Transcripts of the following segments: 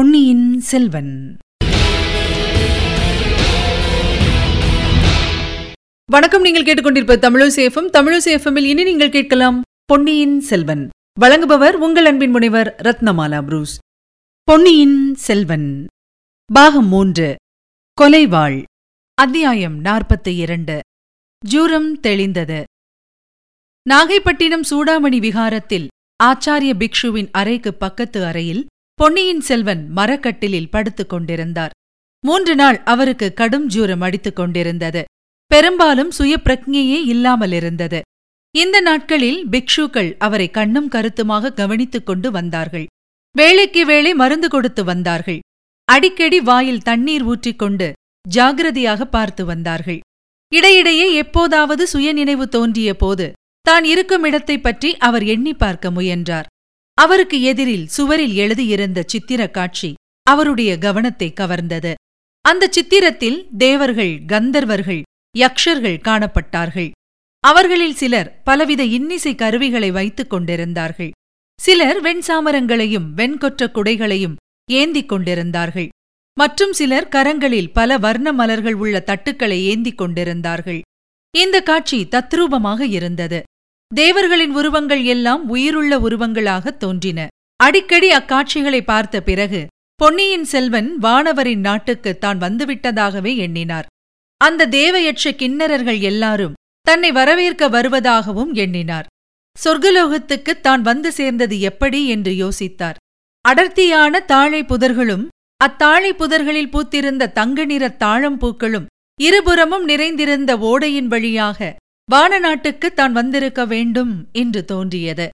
பொன்னியின் செல்வன். வணக்கம் நீங்கள் கேட்டுக்கொண்டிருப்ப தமிழசேஃபம் தமிழசேஃபமில் இனி நீங்கள் கேட்கலாம் பொன்னியின் செல்வன். வழங்குபவர் உங்கள் அன்பின் முனைவர் ரத்னமாலா புரூஸ். பொன்னியின் செல்வன். பாகம் மூன்று. கொலைவாள். அத்தியாயம் நாற்பத்தி இரண்டு. ஜூரம் தெளிந்தது. நாகைப்பட்டினம் சூடாமணி விகாரத்தில் ஆச்சாரிய பிக்ஷுவின் அறைக்கு பக்கத்து அறையில் பொன்னியின் செல்வன் மரக்கட்டிலில் படுத்துக் கொண்டிருந்தார். மூன்று நாள் அவருக்கு கடும் ஜூரம் அடித்துக் கொண்டிருந்தது. பெரும்பாலும் சுய பிரக்ஞையே இல்லாமல் இருந்தது. இந்த நாட்களில் பிக்ஷுக்கள் அவரை கண்ணும் கருத்துமாக கவனித்துக் கொண்டு வந்தார்கள். வேளைக்கு வேளை மருந்து கொடுத்து வந்தார்கள். அடிக்கடி வாயில் தண்ணீர் ஊற்றிக்கொண்டு ஜாகிரதையாக பார்த்து வந்தார்கள். இடையிடையே எப்போதாவது சுயநினைவு தோன்றிய போது தான் இருக்கும் இடத்தைப் பற்றி அவர் எண்ணி பார்க்க முயன்றார். அவருக்கு எதிரில் சுவரில் எழுதியிருந்த சித்திரக் காட்சி அவருடைய கவனத்தை கவர்ந்தது. அந்த சித்திரத்தில் தேவர்கள் கந்தர்வர்கள் யக்ஷர்கள் காணப்பட்டார்கள். அவர்களில் சிலர் பலவித இன்னிசை கருவிகளை வைத்துக் கொண்டிருந்தார்கள். சிலர் வெண்சாமரங்களையும் வெண்கொற்ற குடைகளையும் ஏந்திக் கொண்டிருந்தார்கள். மற்றும் சிலர் கரங்களில் பல வர்ண மலர்கள் உள்ள தட்டுக்களை ஏந்திக் கொண்டிருந்தார்கள். இந்த காட்சி தத்ரூபமாக இருந்தது. தேவர்களின் உருவங்கள் எல்லாம் உயிருள்ள உருவங்களாக தோன்றின. அடிக்கடி அக்காட்சிகளை பார்த்த பிறகு பொன்னியின் செல்வன் வானவரின் நாட்டுக்கு தான் வந்துவிட்டதாகவே எண்ணினார். அந்த தேவயட்ச கிண்ணறர்கள் எல்லாரும் தன்னை வரவேற்க வருவதாகவும் எண்ணினார். சொர்க்கலோகத்துக்கு தான் வந்து சேர்ந்தது எப்படி என்று யோசித்தார். அடர்த்தியான தாழை புதர்களும் அத்தாழை புதர்களில் பூத்திருந்த தங்க நிற தாழம்பூக்களும் இருபுறமும் நிறைந்திருந்த ஓடையின் வழியாக வான நாட்டுக்கு தான் வந்திருக்க வேண்டும் என்று தோன்றியது.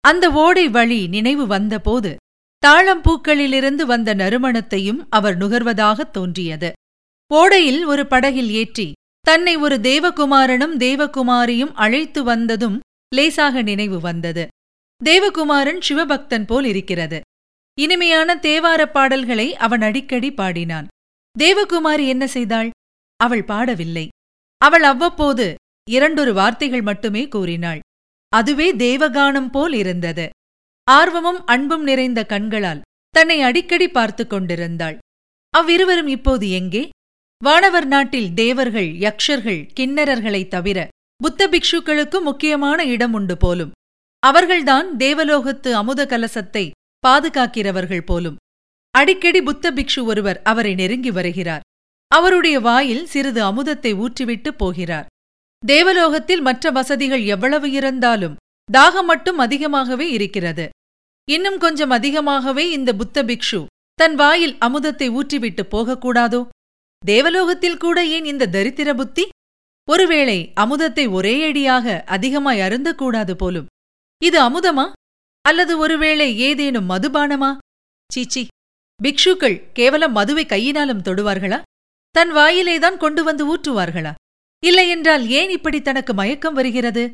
அந்த ஓடை வழி நினைவு வந்தபோது தாழம்பூக்களிலிருந்து வந்த நறுமணத்தையும் அவர் நுகர்வதாகத் தோன்றியது. ஓடையில் ஒரு படகில் ஏற்றி தன்னை ஒரு தேவகுமாரனும் தேவகுமாரியும் அழைத்து வந்ததும் லேசாக நினைவு வந்தது. தேவகுமாரன் சிவபக்தன் போல் இருக்கிறது. இனிமையான தேவாரப் பாடல்களை அவன் அடிக்கடி பாடினான். தேவகுமாரி என்ன செய்தாள்? அவள் பாடவில்லை. அவள் அவ்வப்போது இரண்டொரு வார்த்தைகள் மட்டுமே கூறினாள். அதுவே தேவகானம் போல் இருந்தது. ஆர்வமும் அன்பும் நிறைந்த கண்களால் தன்னை அடிக்கடி பார்த்து கொண்டிருந்தாள். அவ்விருவரும் இப்போது எங்கே? வானவர் நாட்டில் தேவர்கள் யக்ஷர்கள் கிண்ணரர்களைத் தவிர புத்த பிக்ஷுக்களுக்கு முக்கியமான இடம் உண்டு போலும். அவர்கள்தான் தேவலோகத்து அமுத கலசத்தை பாதுகாக்கிறவர்கள் போலும். அடிக்கடி புத்த பிக்ஷு ஒருவர் அவரை நெருங்கி வருகிறார். அவருடைய வாயில் சிறிது அமுதத்தை ஊற்றிவிட்டு போகிறார். தேவலோகத்தில் மற்ற வசதிகள் எவ்வளவு இருந்தாலும் தாகம் மட்டும் அதிகமாகவே இருக்கிறது. இன்னும் கொஞ்சம் அதிகமாகவே இந்த புத்த பிக்ஷு தன் வாயில் அமுதத்தை ஊற்றிவிட்டு போகக்கூடாதோ? தேவலோகத்தில் கூட ஏன் இந்த தரித்திர புத்தி? ஒருவேளை அமுதத்தை ஒரே அடியாக அதிகமாய் அருந்தக்கூடாது போலும். இது அமுதமா? அல்லது ஒருவேளை ஏதேனும் மதுபானமா? சீச்சி பிக்ஷுக்கள் கேவலம் மதுவை கையினாலும் தொடுவார்களா? தன் வாயிலேதான் கொண்டு வந்து ஊற்றுவார்களா? இல்லையென்றால் ஏன் இப்படி தனக்கு மயக்கம் வருகிறது?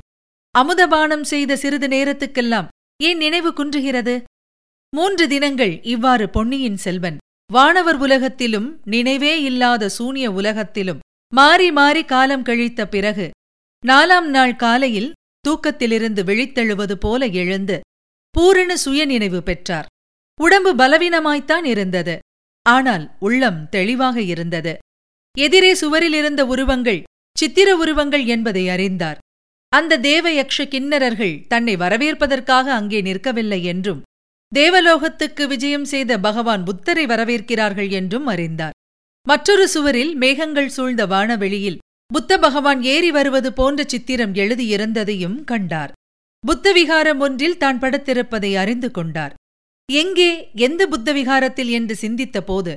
அமுதபானம் செய்த சிறிது நேரத்துக்கெல்லாம் ஏன் நினைவு குன்றுகிறது? மூன்று தினங்கள் இவ்வாறு பொன்னியின் செல்வன். வானவர் உலகத்திலும் நினைவே இல்லாத சூனிய உலகத்திலும் மாறி மாறி காலம் கழித்த பிறகு நாலாம் நாள் காலையில் தூக்கத்திலிருந்து விழித்தெழுவது போல எழுந்து பூரண சுயநினைவு பெற்றார். உடம்பு பலவீனமாய்த்தான் இருந்தது. ஆனால் உள்ளம் தெளிவாக இருந்தது. எதிரே சுவரில் இருந்த உருவங்கள் சித்திர உருவங்கள் என்பதை அறிந்தார். அந்த தேவ யக்ஷ கிண்ணறர்கள் தன்னை வரவேற்பதற்காக அங்கே நிற்கவில்லை என்றும் தேவலோகத்துக்கு விஜயம் செய்த பகவான் புத்தரை வரவேற்கிறார்கள் என்றும் அறிந்தார். மற்றொரு சுவரில் மேகங்கள் சூழ்ந்த வானவெளியில் புத்த பகவான் ஏறி வருவது போன்ற சித்திரம் எழுதியிருந்ததையும் கண்டார். புத்த விகாரம் ஒன்றில் தான் படுத்திருப்பதை அறிந்து கொண்டார். எங்கே எந்த புத்த விகாரத்தில் என்று சிந்தித்த போது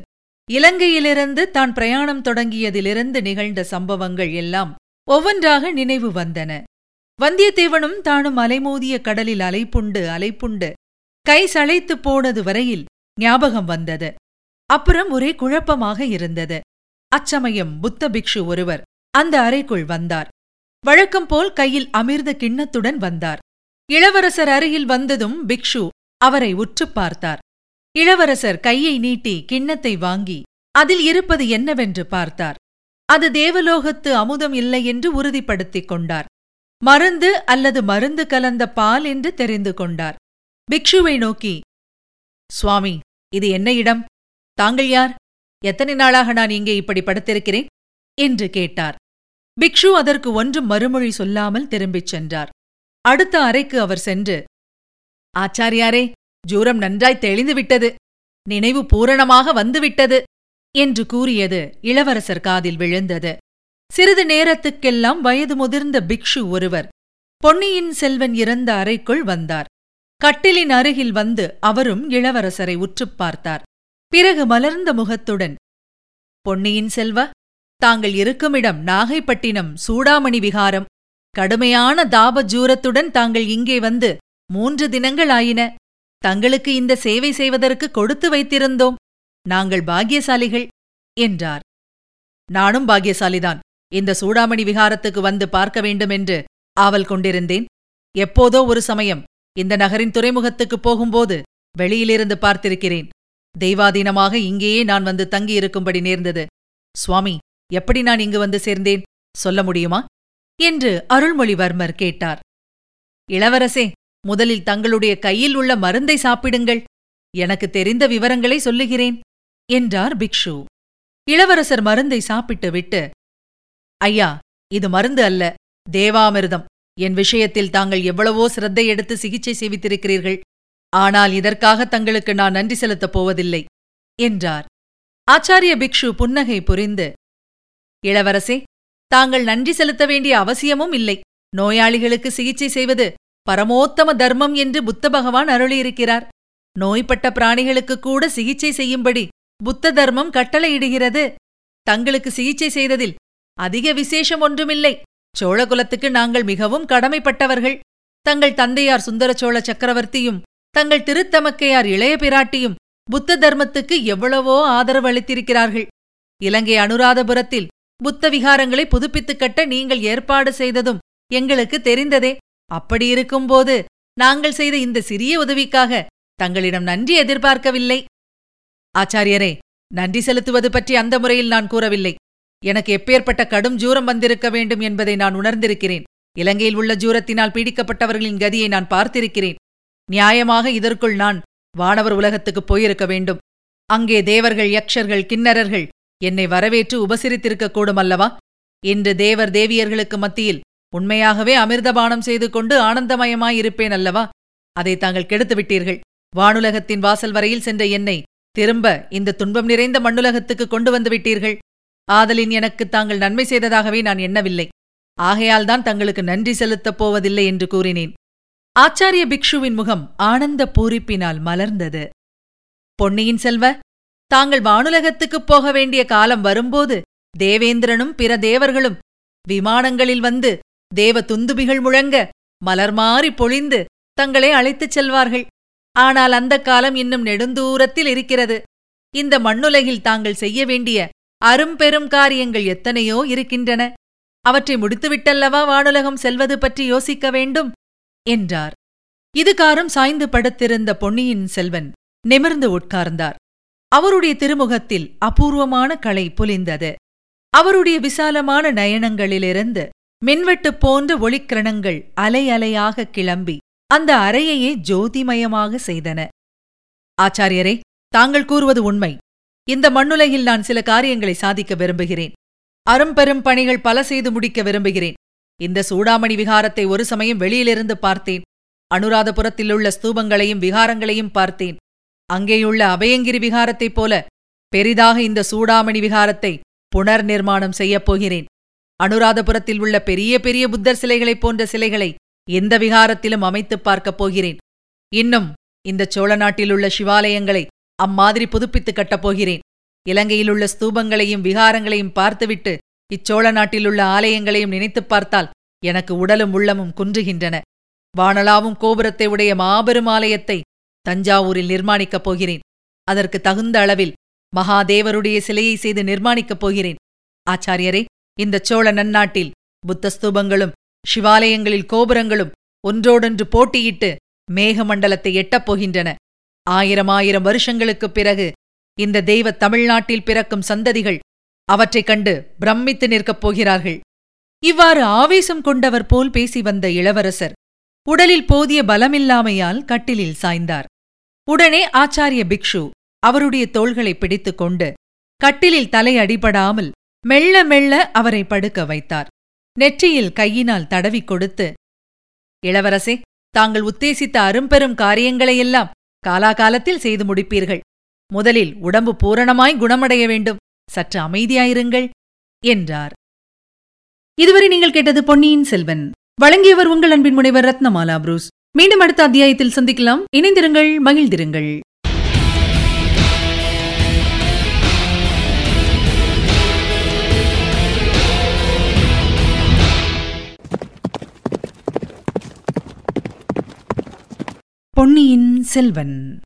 இலங்கையிலிருந்து தான் பிரயாணம் தொடங்கியதிலிருந்து நிகழ்ந்த சம்பவங்கள் எல்லாம் ஒவ்வொன்றாக நினைவு வந்தன. வந்தியத்தேவனும் தானும் அலைமோதிய கடலில் அலைப்புண்டு அலைப்புண்டு கை சளைத்துப் போனது வரையில் ஞாபகம் வந்தது. அப்புறம் ஒரே குழப்பமாக இருந்தது. அச்சமயம் புத்த பிக்ஷு ஒருவர் அந்த அறைக்குள் வந்தார். வழக்கம் போல் கையில் அமிர்த கிண்ணத்துடன் வந்தார். இளவரசர் அருகில் வந்ததும் பிக்ஷு அவரை உற்றுப் பார்த்தார். இளவரசர் கையை நீட்டி கிண்ணத்தை வாங்கி அதில் இருப்பது என்னவென்று பார்த்தார். அது தேவலோகத்து அமுதம் இல்லை என்று உறுதிப்படுத்திக் கொண்டார். மருந்து அல்லது மருந்து கலந்த பால் என்று தெரிந்து கொண்டார். பிக்ஷுவை நோக்கி சுவாமி இது என்ன இடம்? தாங்கள் யார்? எத்தனை நாளாக நான் இங்கே இப்படி படுத்திருக்கிறேன்? என்று கேட்டார். பிக்ஷு அதற்கு ஒன்றும் மறுமொழி சொல்லாமல் திரும்பிச் சென்றார். அடுத்த அறைக்கு அவர் சென்று ஆச்சாரியாரே ஜூரம் நன்றாய் தெளிந்து விட்டது நினைவு பூரணமாக வந்துவிட்டது என்று கூறியது இளவரசர் காதில் விழுந்தது. சிறிது நேரத்துக்கெல்லாம் வயது முதிர்ந்த பிக்ஷு ஒருவர் பொன்னியின் செல்வன் இறந்த அறைக்குள் வந்தார். கட்டிலின் அருகில் வந்து அவரும் இளவரசரை உற்றுப் பார்த்தார். பிறகு மலர்ந்த முகத்துடன் பொன்னியின் செல்வ தாங்கள் இருக்குமிடம் நாகைப்பட்டினம் சூடாமணி விகாரம். கடுமையான தாபஜூரத்துடன் தாங்கள் இங்கே வந்து மூன்று தினங்கள் ஆயின. தங்களுக்கு இந்த சேவை செய்வதற்கு கொடுத்து வைத்திருந்தோம். நாங்கள் பாக்கியசாலிகள் என்றார். நானும் பாக்கியசாலிதான். இந்த சூடாமணி விகாரத்துக்கு வந்து பார்க்க வேண்டுமென்று ஆவல் கொண்டிருந்தேன். எப்போதோ ஒரு சமயம் இந்த நகரின் துறைமுகத்துக்குப் போகும்போது வெளியிலிருந்து பார்த்திருக்கிறேன். தெய்வாதீனமாக இங்கேயே நான் வந்து தங்கியிருக்கும்படி நேர்ந்தது. சுவாமி எப்படி நான் இங்கு வந்து சேர்ந்தேன்? சொல்ல முடியுமா? என்று அருள்மொழிவர்மர் கேட்டார். இளவரசே முதலில் தங்களுடைய கையில் உள்ள மருந்தை சாப்பிடுங்கள். எனக்கு தெரிந்த விவரங்களை சொல்லுகிறேன் என்றார் பிக்ஷு. இளவரசர் மருந்தை சாப்பிட்டுவிட்டு ஐயா இது மருந்து அல்ல தேவாமிர்தம். என் விஷயத்தில் தாங்கள் எவ்வளவோ சிரத்தை எடுத்து சிகிச்சை செய்வித்திருக்கிறீர்கள். ஆனால் இதற்காக தங்களுக்கு நான் நன்றி செலுத்தப் போவதில்லை என்றார். ஆச்சாரிய பிக்ஷு புன்னகை புரிந்து இளவரசே தாங்கள் நன்றி செலுத்த வேண்டிய அவசியமும் இல்லை. நோயாளிகளுக்கு சிகிச்சை செய்வது பரமோத்தம தர்மம் என்று புத்த பகவான் அருளியிருக்கிறார். நோய்பட்ட பிராணிகளுக்கு கூட சிகிச்சை செய்யும்படி புத்த தர்மம் கட்டளையிடுகிறது. தங்களுக்கு சிகிச்சை செய்ததில் அதிக விசேஷம் ஒன்றுமில்லை. சோழகுலத்துக்கு நாங்கள் மிகவும் கடமைப்பட்டவர்கள். தங்கள் தந்தையார் சுந்தர சோழ சக்கரவர்த்தியும் தங்கள் திருத்தமக்கையார் இளைய பிராட்டியும் புத்த தர்மத்துக்கு எவ்வளவோ ஆதரவு அளித்திருக்கிறார்கள். இலங்கை அனுராதபுரத்தில் புத்த விகாரங்களை புதுப்பித்துக் கட்ட நீங்கள் ஏற்பாடு செய்ததும் எங்களுக்கு தெரிந்ததே. அப்படியிருக்கும்போது நாங்கள் செய்த இந்த சிறிய உதவிக்காக தங்களிடம் நன்றி எதிர்பார்க்கவில்லை. ஆச்சாரியரே நன்றி செலுத்துவது பற்றி அந்த முறையில் நான் கூறவில்லை. எனக்கு எப்பேற்பட்ட கடும் ஜூரம் வந்திருக்க வேண்டும் என்பதை நான் உணர்ந்திருக்கிறேன். இலங்கையில் உள்ள ஜூரத்தினால் பீடிக்கப்பட்டவர்களின் கதியை நான் பார்த்திருக்கிறேன். நியாயமாக இதற்குள் நான் வானவர் உலகத்துக்குப் போயிருக்க வேண்டும். அங்கே தேவர்கள் யக்ஷர்கள் கிண்ணறர்கள் என்னை வரவேற்று உபசரித்திருக்கக் கூடுமல்லவா இன்று தேவர் தேவியர்களுக்கு மத்தியில் உண்மையாகவே அமிர்தபானம் செய்து கொண்டு ஆனந்தமயமாயிருப்பேன் அல்லவா? அதை தாங்கள் கெடுத்து விட்டீர்கள் வானுலகத்தின் வாசல் வரையில் சென்ற என்னை திரும்ப இந்த துன்பம் நிறைந்த மண்ணுலகத்துக்கு கொண்டு வந்து விட்டீர்கள். ஆதலின் எனக்கு தாங்கள் நன்மை செய்ததாகவே நான் எண்ணவில்லை. ஆகையால்தான் தங்களுக்கு நன்றி செலுத்தப் போவதில்லை என்று கூறினேன். ஆச்சாரிய பிக்ஷுவின் முகம் ஆனந்த பூரிப்பினால் மலர்ந்தது. பொன்னியின் செல்வ தாங்கள் வானுலகத்துக்குப் போக வேண்டிய காலம் வரும்போது தேவேந்திரனும் பிற தேவர்களும் விமானங்களில் வந்து தேவ துந்துபிகள் முழங்க மலர் மாறி பொழிந்து தங்களை அழைத்துச் செல்வார்கள். ஆனால் அந்த காலம் இன்னும் நெடுந்தூரத்தில் இருக்கிறது. இந்த மண்ணுலகில் தாங்கள் செய்ய வேண்டிய அரும்பெரும் காரியங்கள் எத்தனையோ இருக்கின்றன. அவற்றை முடித்துவிட்டல்லவா வானுலகம் செல்வது பற்றி யோசிக்க வேண்டும்? என்றார். இதுகாரும் சாய்ந்து படுத்திருந்த பொன்னியின் செல்வன் நிமிர்ந்து உட்கார்ந்தார். அவருடைய திருமுகத்தில் அபூர்வமான களை புலிந்தது. அவருடைய விசாலமான நயனங்களிலிருந்து மின்வெட்டு போன்ற ஒளிக்கிரணங்கள் அலை அலையாக கிளம்பி அந்த அறையையே ஜோதிமயமாக செய்தன. ஆச்சாரியரே தாங்கள் கூறுவது உண்மை. இந்த மண்ணுலகில் நான் சில காரியங்களை சாதிக்க விரும்புகிறேன். அரும்பெரும் பணிகள் பல செய்து முடிக்க விரும்புகிறேன். இந்த சூடாமணி விகாரத்தை ஒரு சமயம் வெளியிலிருந்து பார்த்தேன். அனுராதபுரத்திலுள்ள ஸ்தூபங்களையும் விகாரங்களையும் பார்த்தேன். அங்கேயுள்ள அபயங்கிரி விகாரத்தைப் போல பெரிதாக இந்த சூடாமணி விகாரத்தை புனர் நிர்மாணம் செய்யப் போகிறேன். அனுராதபுரத்தில் உள்ள பெரிய பெரிய புத்தர் சிலைகளைப் போன்ற சிலைகளை எந்த விகாரத்திலும் அமைத்துப் பார்க்கப் போகிறேன். இன்னும் இந்த சோழ நாட்டிலுள்ள சிவாலயங்களை அம்மாதிரி புதுப்பித்துக் கட்டப் போகிறேன். இலங்கையிலுள்ள ஸ்தூபங்களையும் விகாரங்களையும் பார்த்துவிட்டு இச்சோழ நாட்டிலுள்ள ஆலயங்களையும் நினைத்துப் பார்த்தால் எனக்கு உடலும் உள்ளமும் குன்றுகின்றன. வானலாவும் கோபுரத்தை உடைய மாபெரும் ஆலயத்தை தஞ்சாவூரில் நிர்மாணிக்கப் போகிறேன். அதற்கு தகுந்த அளவில் மகாதேவருடைய சிலையை செய்து நிர்மாணிக்கப் போகிறேன். ஆச்சாரியரே இந்த சோழ நன்னாட்டில் புத்த ஸ்தூபங்களும் சிவாலயங்களில் கோபுரங்களும் ஒன்றோடொன்று போட்டியிட்டு மேகமண்டலத்தை எட்டப் போகின்றன. ஆயிரம் ஆயிரம் வருஷங்களுக்குப் பிறகு இந்த தெய்வ தமிழ்நாட்டில் பிறக்கும் சந்ததிகள் அவற்றைக் கண்டு பிரமித்து நிற்கப் போகிறார்கள். இவ்வாறு ஆவேசம் கொண்டவர் போல் பேசி வந்த இளவரசர் உடலில் போதிய பலமில்லாமையால் கட்டிலில் சாய்ந்தார். உடனே ஆச்சாரிய பிக்ஷு அவருடைய தோள்களை பிடித்துக் கொண்டு கட்டிலில் தலை அடிபடாமல் மெல்ல மெல்ல அவரை படுக்க வைத்தார். நெற்றியில் கையினால் தடவிக் கொடுத்து இளவரசே தாங்கள் உத்தேசித்த அரும்பெரும் காரியங்களையெல்லாம் காலாகாலத்தில் செய்து முடிப்பீர்கள். முதலில் உடம்பு பூரணமாய் குணமடைய வேண்டும். சற்று அமைதியாயிருங்கள் என்றார். இதுவரை நீங்கள் கேட்டது பொன்னியின் செல்வன். வழங்கியவர் உங்கள் அன்பின் முனைவர் ரத்னமாலா புரூஸ். மீண்டும் அடுத்த அத்தியாயத்தில் சந்திக்கலாம். இணைந்திருங்கள் மகிழ்ந்திருங்கள். பொன்னியின் செல்வன்.